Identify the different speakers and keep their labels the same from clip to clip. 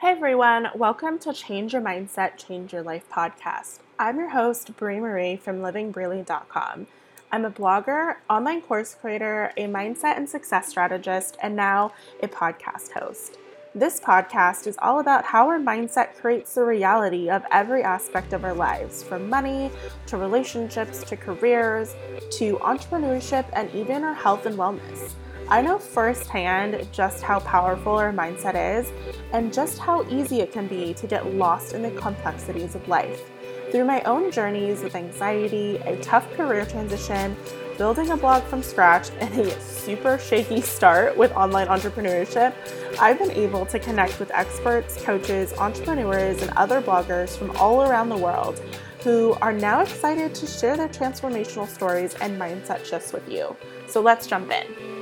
Speaker 1: Hey everyone, welcome to Change Your Mindset, Change Your Life podcast. I'm your host, Brie Marie from livingbrilliant.com. I'm a blogger, online course creator, a mindset and success strategist, and now a podcast host. This podcast is all about how our mindset creates the reality of every aspect of our lives, from money to relationships to careers to entrepreneurship and even our health and wellness. I know firsthand just how powerful our mindset is and just how easy it can be to get lost in the complexities of life. Through my own journeys with anxiety, a tough career transition, building a blog from scratch, and a super shaky start with online entrepreneurship, I've been able to connect with experts, coaches, entrepreneurs, and other bloggers from all around the world who are now excited to share their transformational stories and mindset shifts with you. So let's jump in.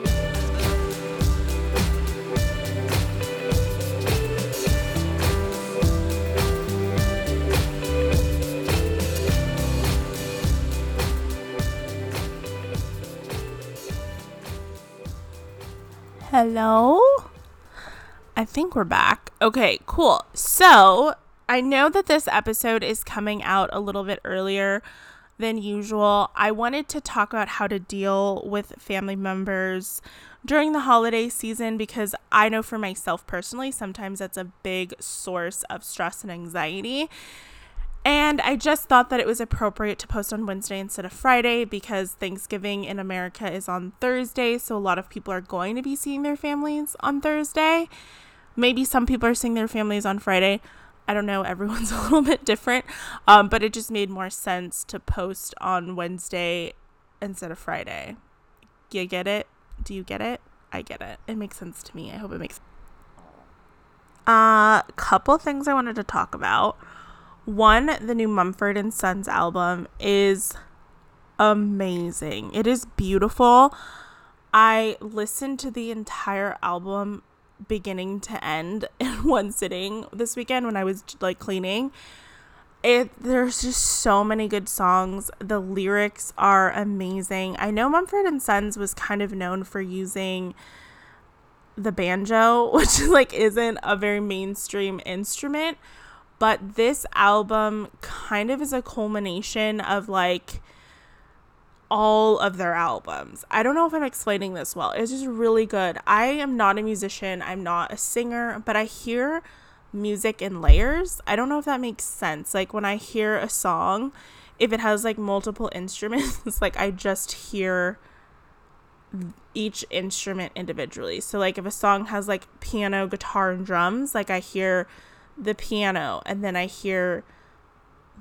Speaker 1: Hello? I think we're back. Okay, cool. So, I know that this episode is coming out a little bit earlier than usual. I wanted to talk about how to deal with family members during the holiday season because I know for myself personally, sometimes that's a big source of stress and anxiety. And I just thought that it was appropriate to post on Wednesday instead of Friday because Thanksgiving in America is on Thursday. So a lot of people are going to be seeing their families on Thursday. Maybe some people are seeing their families on Friday. I don't know. Everyone's a little bit different. Um, but it just made more sense to post on Wednesday instead of Friday. You get it? Do you get it? I get it. It makes sense to me. I hope it makes. A uh, couple things I wanted to talk about. One, the new Mumford and Sons album is amazing. It is beautiful. I listened to the entire album beginning to end in one sitting this weekend when I was like cleaning. It there's just so many good songs. The lyrics are amazing. I know Mumford and Sons was kind of known for using the banjo, which like isn't a very mainstream instrument, but this album kind of is a culmination of like all of their albums. I don't know if I'm explaining this well. It's just really good. I am not a musician, I'm not a singer, but I hear music in layers. I don't know if that makes sense. Like when I hear a song, if it has like multiple instruments, like I just hear each instrument individually. So like if a song has like piano, guitar and drums, like I hear the piano and then I hear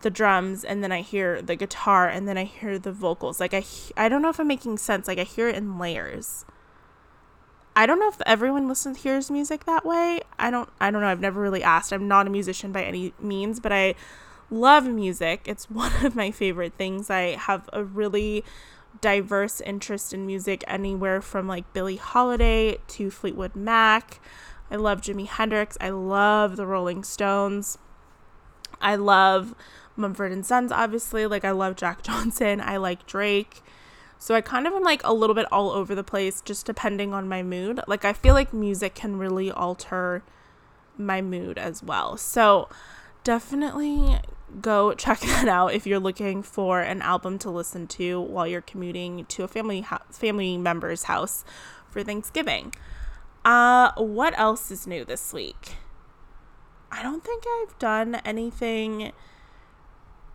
Speaker 1: the drums and then I hear the guitar and then I hear the vocals. Like I I don't know if I'm making sense. Like I hear it in layers. I don't know if everyone listens hears music that way. I don't I don't know. I've never really asked. I'm not a musician by any means, but I love music. It's one of my favorite things. I have a really diverse interest in music anywhere from like Billie Holiday to Fleetwood Mac I love Jimi Hendrix. I love the Rolling Stones. I love Mumford and Sons, obviously. Like, I love Jack Johnson. I like Drake. So I kind of am like a little bit all over the place, just depending on my mood. Like, I feel like music can really alter my mood as well. So definitely go check that out if you're looking for an album to listen to while you're commuting to a family family member's house for Thanksgiving. Uh, what else is new this week? I don't think I've done anything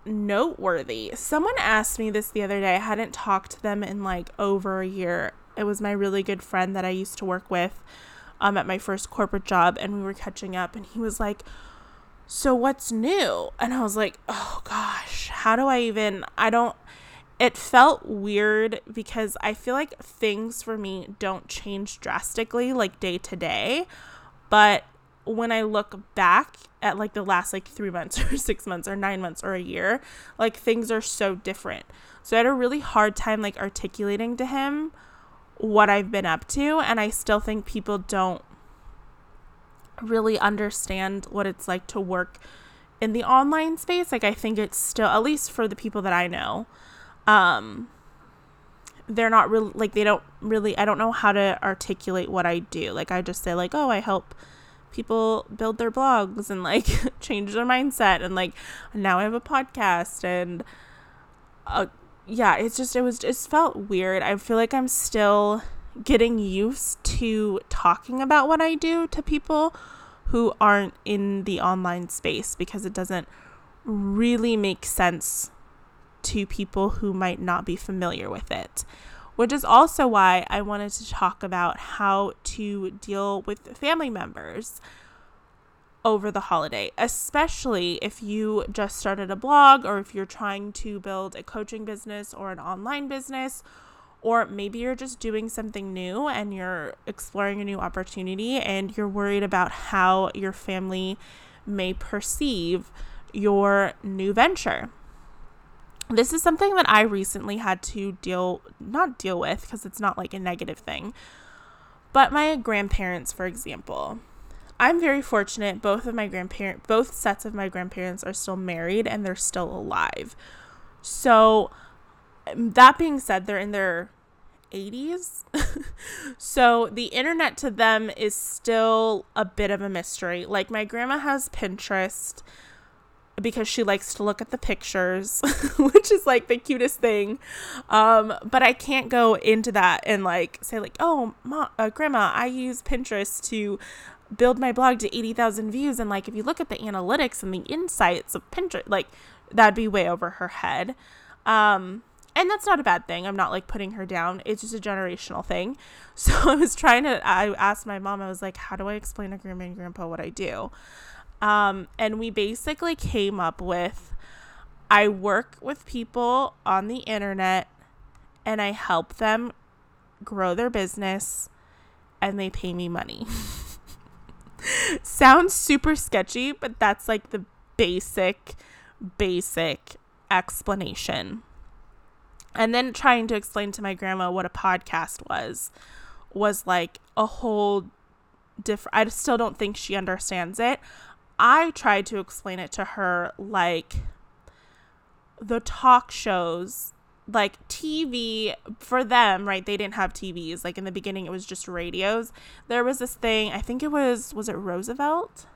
Speaker 1: noteworthy. Someone asked me this the other day. I hadn't talked to them in like over a year. It was my really good friend that I used to work with um, at my first corporate job, and we were catching up, and he was like, So what's new? And I was like, Oh gosh, how do I even? I don't it felt weird because I feel like things for me don't change drastically like day to day. But when I look back at like the last like three months or six months or nine months or a year, like things are so different. So I had a really hard time like articulating to him what I've been up to. And I still think people don't really understand what it's like to work in the online space. Like I think it's still, at least for the people that I know, um they're not really like they don't really I don't know how to articulate what I do. Like I just say like, "Oh, I help people build their blogs and like change their mindset and like now I have a podcast and uh, yeah, it's just it was just felt weird. I feel like I'm still getting used to talking about what I do to people who aren't in the online space because it doesn't really make sense to people who might not be familiar with it. Which is also why I wanted to talk about how to deal with family members over the holiday, especially if you just started a blog or if you're trying to build a coaching business or an online business, or maybe you're just doing something new and you're exploring a new opportunity and you're worried about how your family may perceive your new venture. This is something that I recently had to deal not deal with because it's not like a negative thing. But my grandparents, for example, I'm very fortunate. Both of my grandparents, both sets of my grandparents are still married and they're still alive. So, um, that being said, they're in their 80s. so, the internet to them is still a bit of a mystery. Like, my grandma has Pinterest because she likes to look at the pictures, which is like the cutest thing. Um, but I can't go into that and like say like, "Oh, ma, uh, grandma, I use Pinterest to build my blog to 80,000 views and like if you look at the analytics and the insights of Pinterest like that'd be way over her head. Um and that's not a bad thing. I'm not like putting her down. It's just a generational thing. So I was trying to I asked my mom I was like how do I explain to grandma and grandpa what I do? Um and we basically came up with I work with people on the internet and I help them grow their business and they pay me money. Sounds super sketchy, but that's like the basic, basic explanation. And then trying to explain to my grandma what a podcast was was like a whole different. I still don't think she understands it. I tried to explain it to her like the talk shows like TV for them, right? They didn't have TVs. Like in the beginning, it was just radios. There was this thing, I think it was, was it Roosevelt?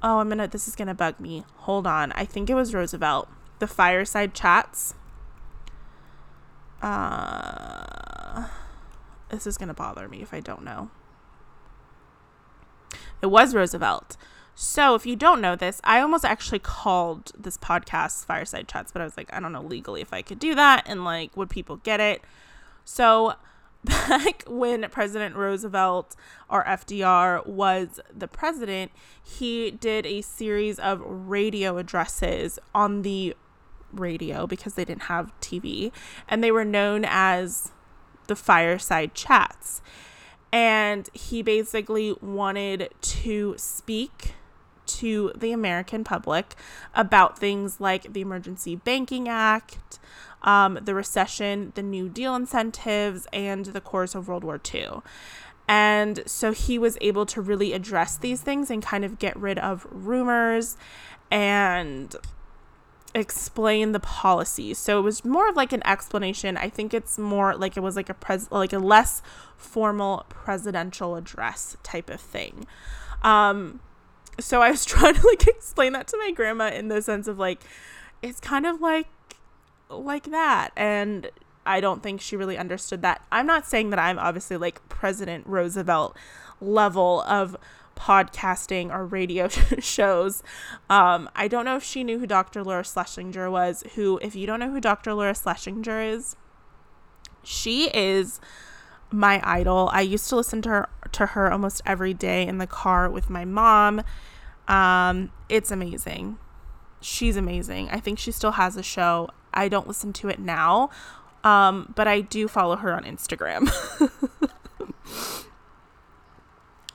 Speaker 1: Oh, I'm gonna, this is gonna bug me. Hold on. I think it was Roosevelt. The fireside chats. Uh, this is gonna bother me if I don't know. It was Roosevelt. So, if you don't know this, I almost actually called this podcast Fireside Chats, but I was like, I don't know legally if I could do that and like, would people get it? So, back when President Roosevelt or FDR was the president, he did a series of radio addresses on the radio because they didn't have TV, and they were known as the Fireside Chats. And he basically wanted to speak to the American public about things like the Emergency Banking Act, um, the recession, the New Deal incentives, and the course of World War II. And so he was able to really address these things and kind of get rid of rumors and explain the policies. So it was more of like an explanation. I think it's more like it was like a pres like a less formal presidential address type of thing. Um, so I was trying to like explain that to my grandma in the sense of like it's kind of like like that and I don't think she really understood that. I'm not saying that I'm obviously like President Roosevelt level of podcasting or radio shows. Um, I don't know if she knew who Dr. Laura Schlesinger was, who, if you don't know who Dr. Laura Schlesinger is, she is my idol. I used to listen to her to her almost every day in the car with my mom. Um, it's amazing. She's amazing. I think she still has a show. I don't listen to it now, um, but I do follow her on Instagram.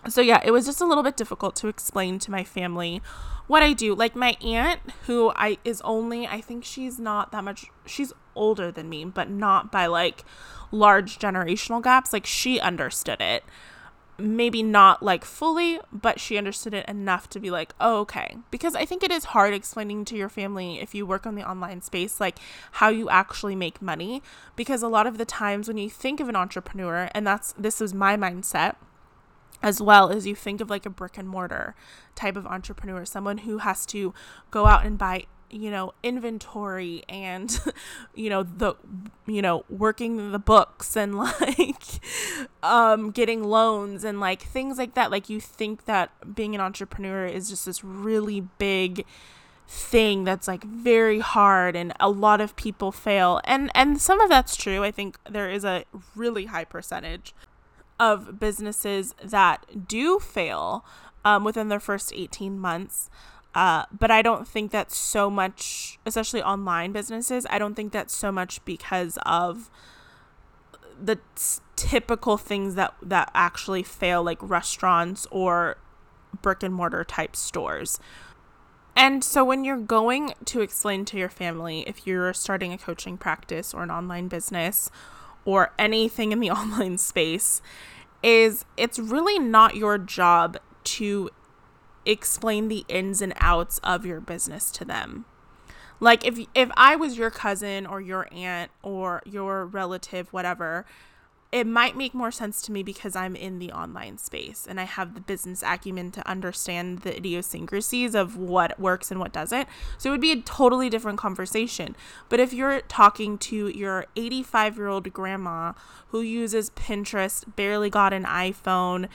Speaker 1: so yeah, it was just a little bit difficult to explain to my family what I do. Like my aunt, who I is only I think she's not that much. She's older than me, but not by like large generational gaps. Like she understood it maybe not like fully, but she understood it enough to be like, oh, okay. Because I think it is hard explaining to your family if you work on the online space, like how you actually make money. Because a lot of the times when you think of an entrepreneur, and that's this was my mindset, as well as you think of like a brick and mortar type of entrepreneur, someone who has to go out and buy you know inventory and you know the you know working the books and like um getting loans and like things like that. Like you think that being an entrepreneur is just this really big thing that's like very hard and a lot of people fail. And and some of that's true. I think there is a really high percentage of businesses that do fail um, within their first 18 months. Uh, but I don't think that's so much, especially online businesses. I don't think that's so much because of the t- typical things that that actually fail, like restaurants or brick and mortar type stores. And so when you're going to explain to your family if you're starting a coaching practice or an online business or anything in the online space, is it's really not your job to explain the ins and outs of your business to them. Like if if I was your cousin or your aunt or your relative whatever, it might make more sense to me because I'm in the online space and I have the business acumen to understand the idiosyncrasies of what works and what doesn't. So it would be a totally different conversation. But if you're talking to your 85 year old grandma who uses Pinterest, barely got an iPhone,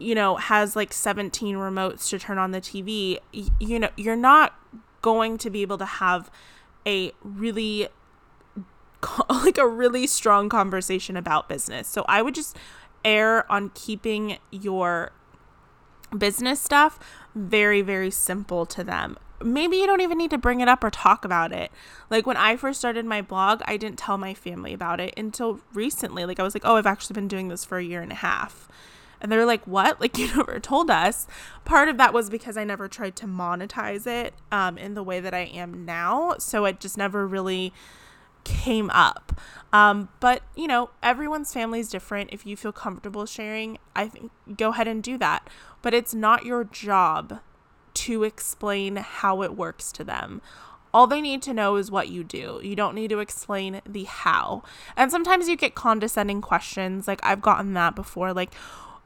Speaker 1: you know, has like 17 remotes to turn on the TV, you know, you're not going to be able to have a really like a really strong conversation about business. So I would just err on keeping your business stuff very very simple to them. Maybe you don't even need to bring it up or talk about it. Like when I first started my blog, I didn't tell my family about it until recently. Like I was like, "Oh, I've actually been doing this for a year and a half." And they're like, "What? Like you never told us?" Part of that was because I never tried to monetize it um, in the way that I am now, so it just never really came up. Um, but you know, everyone's family is different. If you feel comfortable sharing, I think go ahead and do that. But it's not your job to explain how it works to them. All they need to know is what you do. You don't need to explain the how. And sometimes you get condescending questions. Like I've gotten that before. Like,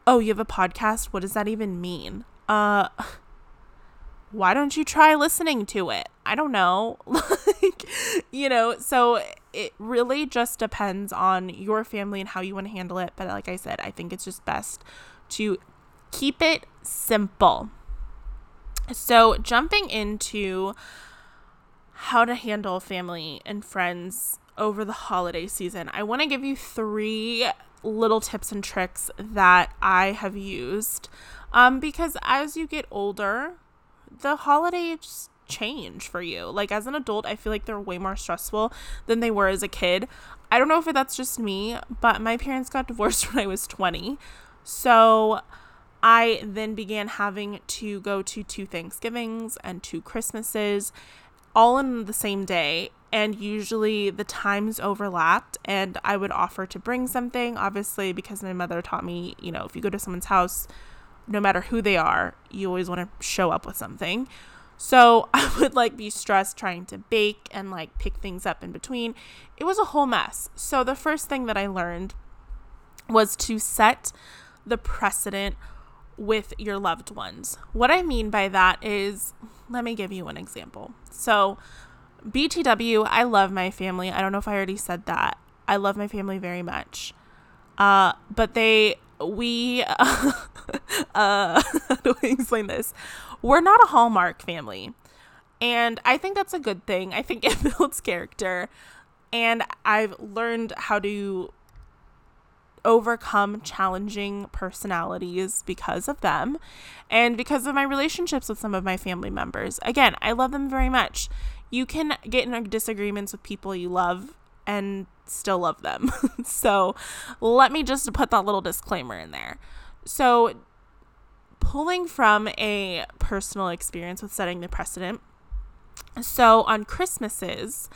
Speaker 1: oh, you have a podcast? What does that even mean? Uh, why don't you try listening to it? I don't know. like, you know, so it really just depends on your family and how you want to handle it. But like I said, I think it's just best to keep it simple. So, jumping into how to handle family and friends over the holiday season, I want to give you three little tips and tricks that I have used. Um, because as you get older, the holidays change for you. Like as an adult, I feel like they're way more stressful than they were as a kid. I don't know if that's just me, but my parents got divorced when I was 20. So I then began having to go to two Thanksgivings and two Christmases all in the same day. And usually the times overlapped, and I would offer to bring something, obviously, because my mother taught me, you know, if you go to someone's house, no matter who they are, you always want to show up with something. So I would like be stressed trying to bake and like pick things up in between. It was a whole mess. So the first thing that I learned was to set the precedent with your loved ones. What I mean by that is, let me give you an example. So, BTW, I love my family. I don't know if I already said that. I love my family very much. Uh, but they we uh, uh how do I explain this? We're not a Hallmark family. And I think that's a good thing. I think it builds character. And I've learned how to overcome challenging personalities because of them and because of my relationships with some of my family members. Again, I love them very much. You can get in disagreements with people you love and still love them. so let me just put that little disclaimer in there. So, pulling from a personal experience with setting the precedent. So, on Christmases,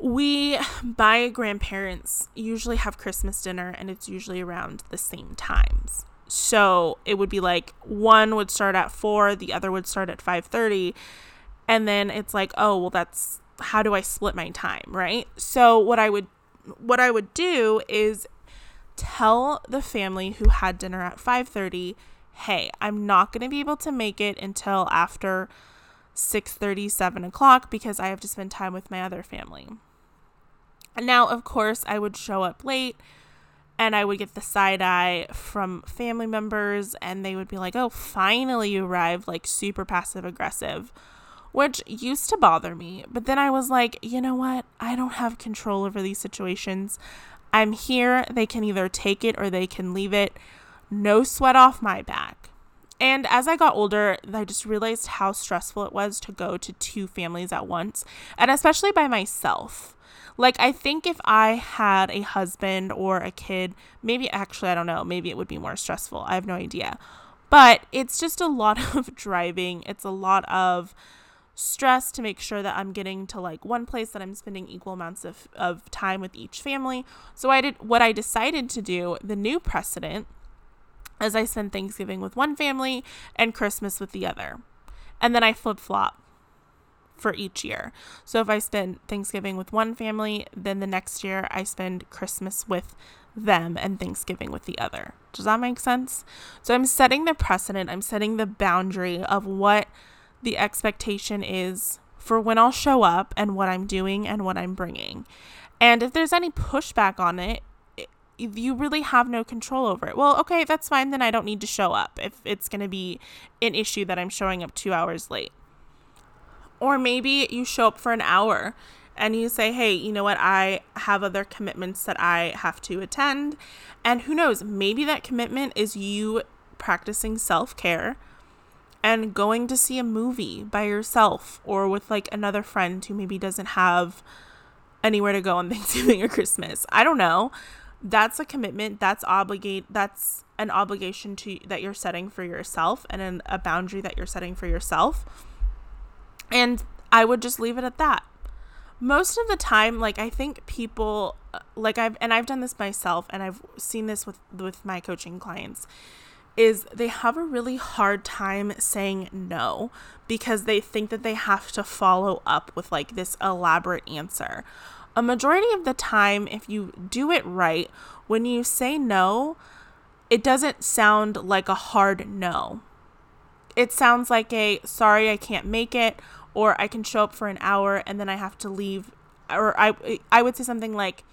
Speaker 1: we, my grandparents, usually have Christmas dinner and it's usually around the same times. So it would be like one would start at four, the other would start at five thirty, and then it's like, oh well, that's how do I split my time, right? So what I would what I would do is tell the family who had dinner at 5:30, "Hey, I'm not going to be able to make it until after 6:30, 7 o'clock because I have to spend time with my other family." And now, of course, I would show up late and I would get the side eye from family members, and they would be like, Oh, finally you arrived, like super passive aggressive, which used to bother me. But then I was like, You know what? I don't have control over these situations. I'm here. They can either take it or they can leave it. No sweat off my back. And as I got older, I just realized how stressful it was to go to two families at once, and especially by myself. Like, I think if I had a husband or a kid, maybe actually, I don't know, maybe it would be more stressful. I have no idea. But it's just a lot of driving, it's a lot of stress to make sure that I'm getting to like one place that I'm spending equal amounts of, of time with each family. So I did what I decided to do, the new precedent, as I spend Thanksgiving with one family and Christmas with the other. And then I flip flop for each year. So if I spend Thanksgiving with one family, then the next year I spend Christmas with them and Thanksgiving with the other. Does that make sense? So I'm setting the precedent, I'm setting the boundary of what the expectation is for when I'll show up and what I'm doing and what I'm bringing. And if there's any pushback on it, you really have no control over it. Well, okay, that's fine. Then I don't need to show up if it's going to be an issue that I'm showing up two hours late. Or maybe you show up for an hour and you say, hey, you know what? I have other commitments that I have to attend. And who knows? Maybe that commitment is you practicing self care and going to see a movie by yourself or with like another friend who maybe doesn't have anywhere to go on Thanksgiving or Christmas. I don't know. That's a commitment. That's obligate. That's an obligation to that you're setting for yourself and an, a boundary that you're setting for yourself and I would just leave it at that. Most of the time, like I think people uh, like I've and I've done this myself and I've seen this with with my coaching clients is they have a really hard time saying no because they think that they have to follow up with like this elaborate answer. A majority of the time, if you do it right, when you say no, it doesn't sound like a hard no it sounds like a sorry I can't make it or I can show up for an hour and then I have to leave or I I would say something like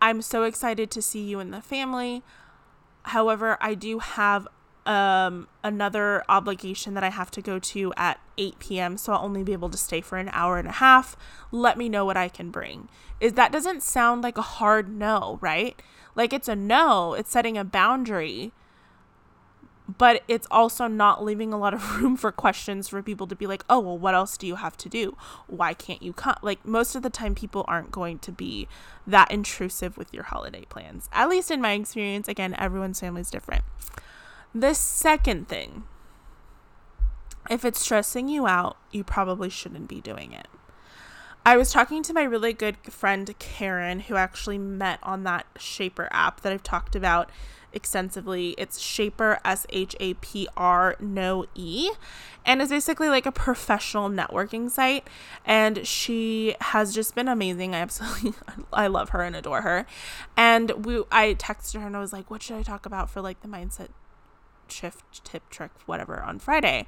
Speaker 1: I'm so excited to see you and the family. However, I do have um, another obligation that I have to go to at 8 p.m. So I'll only be able to stay for an hour and a half. Let me know what I can bring. Is that doesn't sound like a hard no, right? Like it's a no, it's setting a boundary but it's also not leaving a lot of room for questions for people to be like, oh, well, what else do you have to do? Why can't you come? Like, most of the time, people aren't going to be that intrusive with your holiday plans. At least in my experience, again, everyone's family is different. The second thing, if it's stressing you out, you probably shouldn't be doing it. I was talking to my really good friend Karen, who actually met on that Shapr app that I've talked about extensively. It's Shapr, S H A P R, no E. And it's basically like a professional networking site. And she has just been amazing. I absolutely, I love her and adore her. And we, I texted her and I was like, what should I talk about for like the mindset shift tip trick whatever on Friday.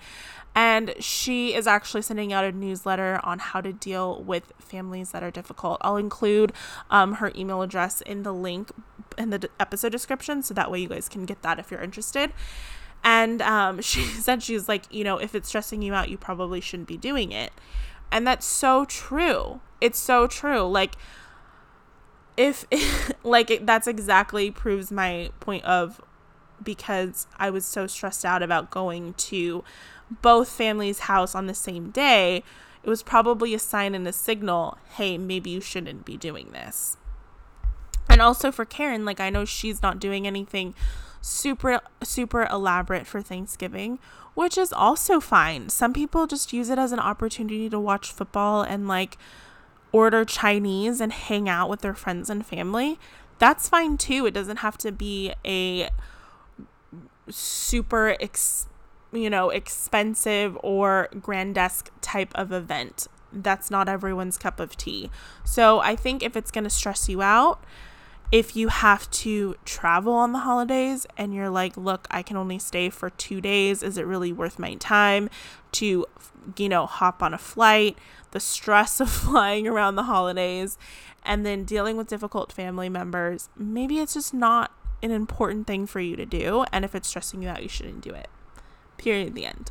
Speaker 1: And she is actually sending out a newsletter on how to deal with families that are difficult. I'll include um, her email address in the link in the episode description so that way you guys can get that if you're interested. And um, she said she's like, you know, if it's stressing you out, you probably shouldn't be doing it. And that's so true. It's so true. Like, if like it, that's exactly proves my point of because I was so stressed out about going to both families' house on the same day, it was probably a sign and a signal hey, maybe you shouldn't be doing this. And also for Karen, like I know she's not doing anything super super elaborate for Thanksgiving, which is also fine. Some people just use it as an opportunity to watch football and like order Chinese and hang out with their friends and family. That's fine too. It doesn't have to be a super ex- you know expensive or grandesque type of event that's not everyone's cup of tea so i think if it's going to stress you out if you have to travel on the holidays and you're like, look, I can only stay for two days, is it really worth my time to, you know, hop on a flight? The stress of flying around the holidays and then dealing with difficult family members, maybe it's just not an important thing for you to do. And if it's stressing you out, you shouldn't do it. Period. The end.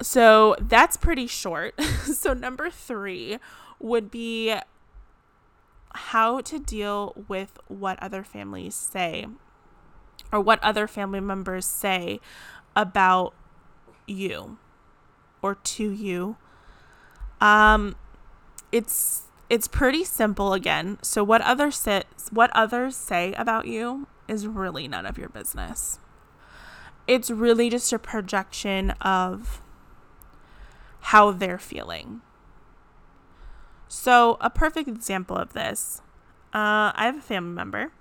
Speaker 1: So that's pretty short. so, number three would be how to deal with what other families say or what other family members say about you or to you. Um, it's it's pretty simple again. So what others say, what others say about you is really none of your business. It's really just a projection of how they're feeling. So, a perfect example of this uh, I have a family member,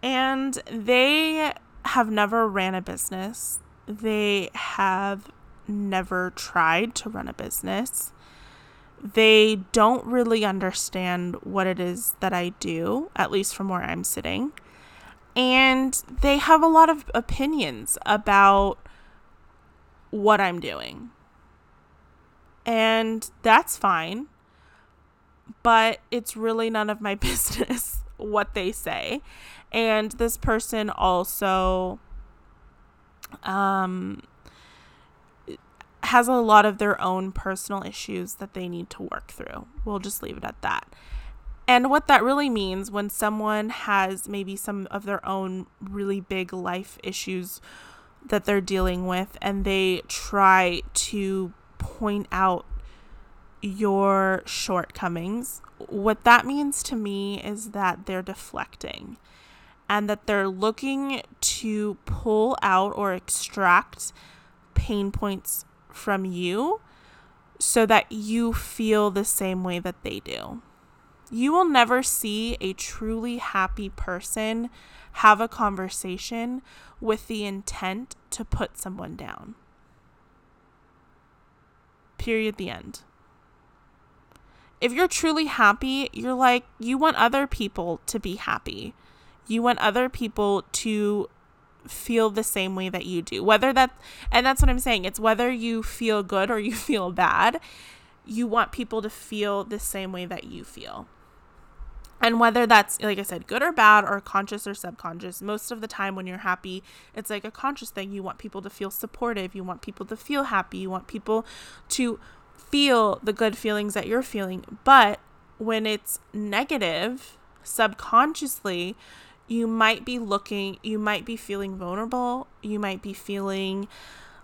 Speaker 1: and they have never ran a business. They have never tried to run a business. They don't really understand what it is that I do, at least from where I'm sitting. And they have a lot of opinions about what I'm doing. And that's fine but it's really none of my business what they say. And this person also um, has a lot of their own personal issues that they need to work through. We'll just leave it at that. And what that really means when someone has maybe some of their own really big life issues that they're dealing with, and they try to point out your shortcomings, what that means to me is that they're deflecting and that they're looking to pull out or extract pain points from you so that you feel the same way that they do. You will never see a truly happy person have a conversation with the intent to put someone down. Period. The end if you're truly happy, you're like, you want other people to be happy. You want other people to feel the same way that you do. Whether that, and that's what I'm saying, it's whether you feel good or you feel bad, you want people to feel the same way that you feel. And whether that's, like I said, good or bad, or conscious or subconscious, most of the time when you're happy, it's like a conscious thing. You want people to feel supportive. You want people to feel happy. You want people to feel the good feelings that you're feeling. But when it's negative, subconsciously, you might be looking, you might be feeling vulnerable. You might be feeling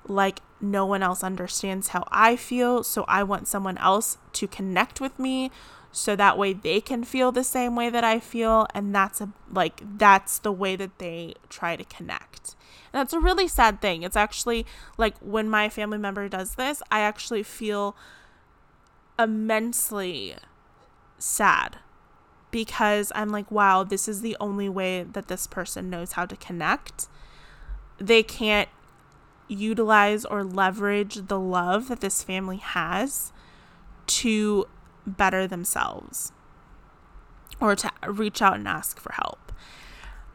Speaker 1: like no one else understands how I feel. So I want someone else to connect with me so that way they can feel the same way that I feel. And that's a, like, that's the way that they try to connect. And that's a really sad thing. It's actually like when my family member does this, I actually feel immensely sad because I'm like, wow, this is the only way that this person knows how to connect. They can't utilize or leverage the love that this family has to better themselves or to reach out and ask for help.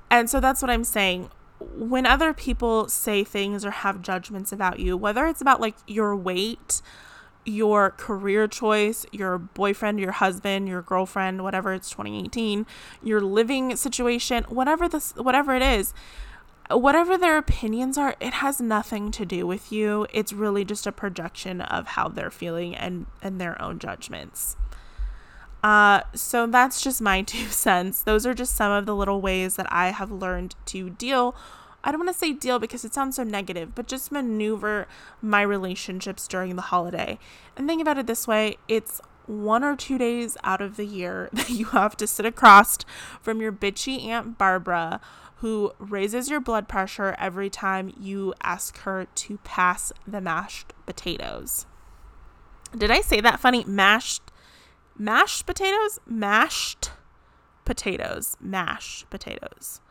Speaker 1: And so that's what I'm saying when other people say things or have judgments about you, whether it's about like your weight, your career choice, your boyfriend, your husband, your girlfriend, whatever it's 2018, your living situation, whatever this whatever it is, whatever their opinions are, it has nothing to do with you. It's really just a projection of how they're feeling and and their own judgments. Uh, so that's just my two cents. Those are just some of the little ways that I have learned to deal. I don't want to say deal because it sounds so negative, but just maneuver my relationships during the holiday. And think about it this way it's one or two days out of the year that you have to sit across from your bitchy Aunt Barbara who raises your blood pressure every time you ask her to pass the mashed potatoes. Did I say that funny? Mashed mashed potatoes, mashed potatoes, mashed potatoes.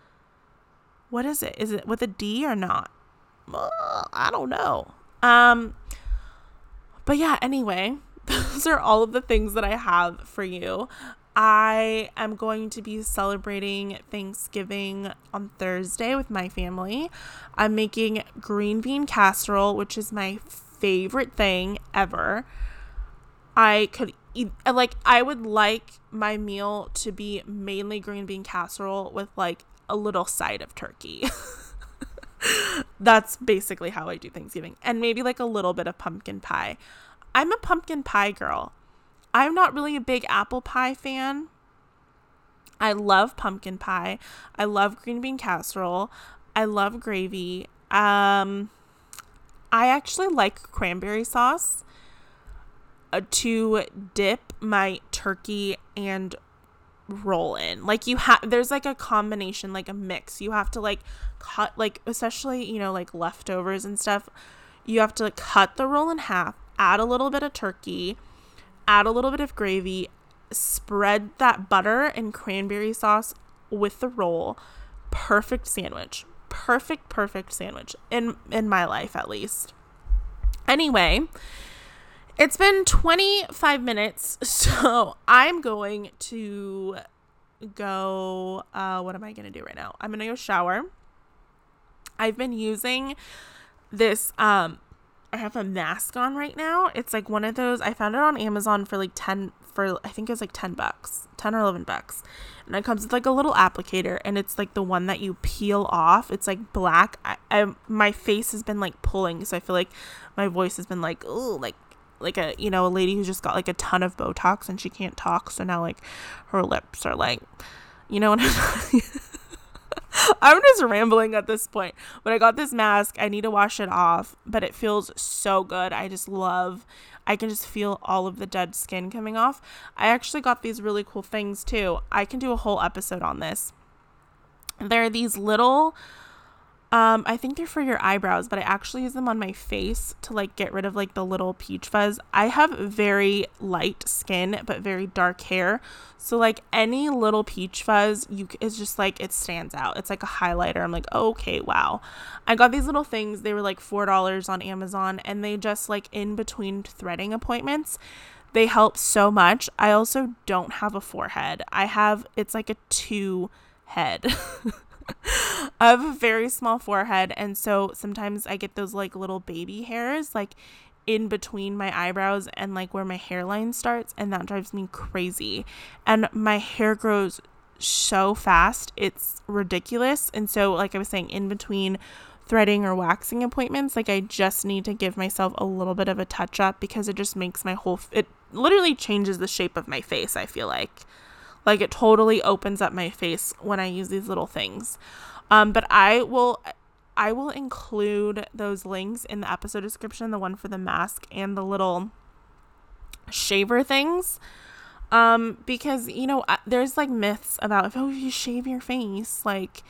Speaker 1: What is it? Is it with a D or not? I don't know. Um but yeah, anyway, those are all of the things that I have for you. I am going to be celebrating Thanksgiving on Thursday with my family. I'm making green bean casserole, which is my favorite thing ever. I could like, I would like my meal to be mainly green bean casserole with like a little side of turkey. That's basically how I do Thanksgiving. And maybe like a little bit of pumpkin pie. I'm a pumpkin pie girl. I'm not really a big apple pie fan. I love pumpkin pie. I love green bean casserole. I love gravy. Um, I actually like cranberry sauce Uh, to dip my turkey and roll in. Like you have there's like a combination, like a mix. You have to like cut like especially, you know, like leftovers and stuff. You have to like, cut the roll in half, add a little bit of turkey, add a little bit of gravy, spread that butter and cranberry sauce with the roll. Perfect sandwich. Perfect, perfect sandwich in in my life at least. Anyway, it's been 25 minutes, so I'm going to go uh what am I going to do right now? I'm going to go shower. I've been using this um I have a mask on right now. It's like one of those I found it on Amazon for like 10 for I think it was like 10 bucks, 10 or 11 bucks. And it comes with like a little applicator and it's like the one that you peel off. It's like black. I, I my face has been like pulling, so I feel like my voice has been like, "Oh, like like a you know a lady who just got like a ton of botox and she can't talk so now like her lips are like you know what i'm I'm just rambling at this point. But I got this mask. I need to wash it off, but it feels so good. I just love I can just feel all of the dead skin coming off. I actually got these really cool things too. I can do a whole episode on this. There are these little um, I think they're for your eyebrows, but I actually use them on my face to like get rid of like the little peach fuzz. I have very light skin but very dark hair, so like any little peach fuzz, you it's just like it stands out. It's like a highlighter. I'm like, okay, wow. I got these little things. They were like four dollars on Amazon, and they just like in between threading appointments. They help so much. I also don't have a forehead. I have it's like a two head. I have a very small forehead, and so sometimes I get those like little baby hairs like in between my eyebrows and like where my hairline starts, and that drives me crazy. And my hair grows so fast, it's ridiculous. And so, like I was saying, in between threading or waxing appointments, like I just need to give myself a little bit of a touch up because it just makes my whole f- it literally changes the shape of my face, I feel like. Like it totally opens up my face when I use these little things. Um, but I will I will include those links in the episode description, the one for the mask and the little shaver things. Um, because you know, there's like myths about if oh if you shave your face, like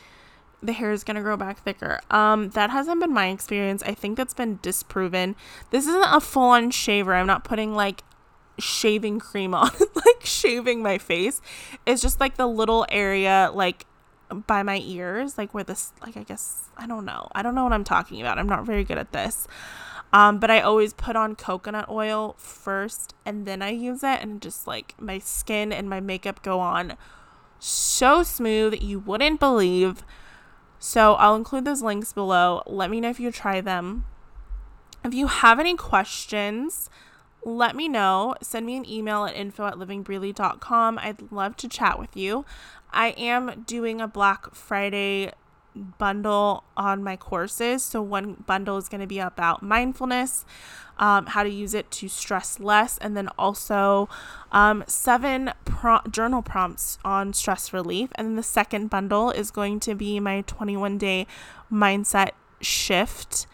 Speaker 1: the hair is gonna grow back thicker. Um, that hasn't been my experience. I think that's been disproven. This isn't a full on shaver. I'm not putting like shaving cream on, like shaving my face. It's just like the little area, like by my ears, like where this, like I guess, I don't know. I don't know what I'm talking about. I'm not very good at this. Um, but I always put on coconut oil first and then I use it, and just like my skin and my makeup go on so smooth, you wouldn't believe. So I'll include those links below. Let me know if you try them. If you have any questions, let me know. Send me an email at info at livingbreely.com. I'd love to chat with you. I am doing a Black Friday bundle on my courses. So, one bundle is going to be about mindfulness, um, how to use it to stress less, and then also um, seven pro- journal prompts on stress relief. And then the second bundle is going to be my 21 day mindset shift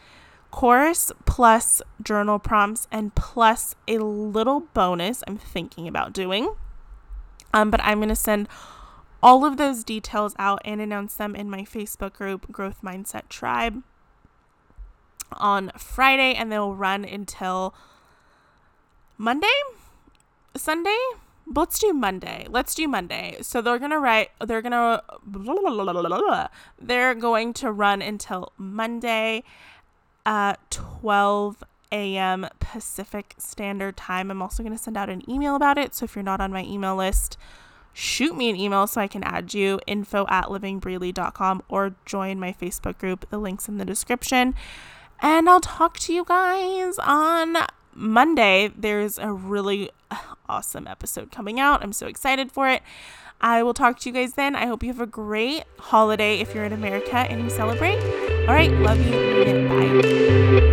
Speaker 1: course plus journal prompts and plus a little bonus I'm thinking about doing. Um, but I'm going to send all of those details out and announce them in my Facebook group, Growth Mindset Tribe, on Friday, and they'll run until Monday, Sunday. Let's do Monday. Let's do Monday. So they're gonna write. They're gonna. They're going to run until Monday, at 12 a.m. Pacific Standard Time. I'm also going to send out an email about it. So if you're not on my email list, shoot me an email so I can add you info at livingbreely.com or join my Facebook group. The link's in the description. And I'll talk to you guys on Monday. There's a really awesome episode coming out. I'm so excited for it. I will talk to you guys then. I hope you have a great holiday if you're in America and you celebrate. All right, love you. Bye.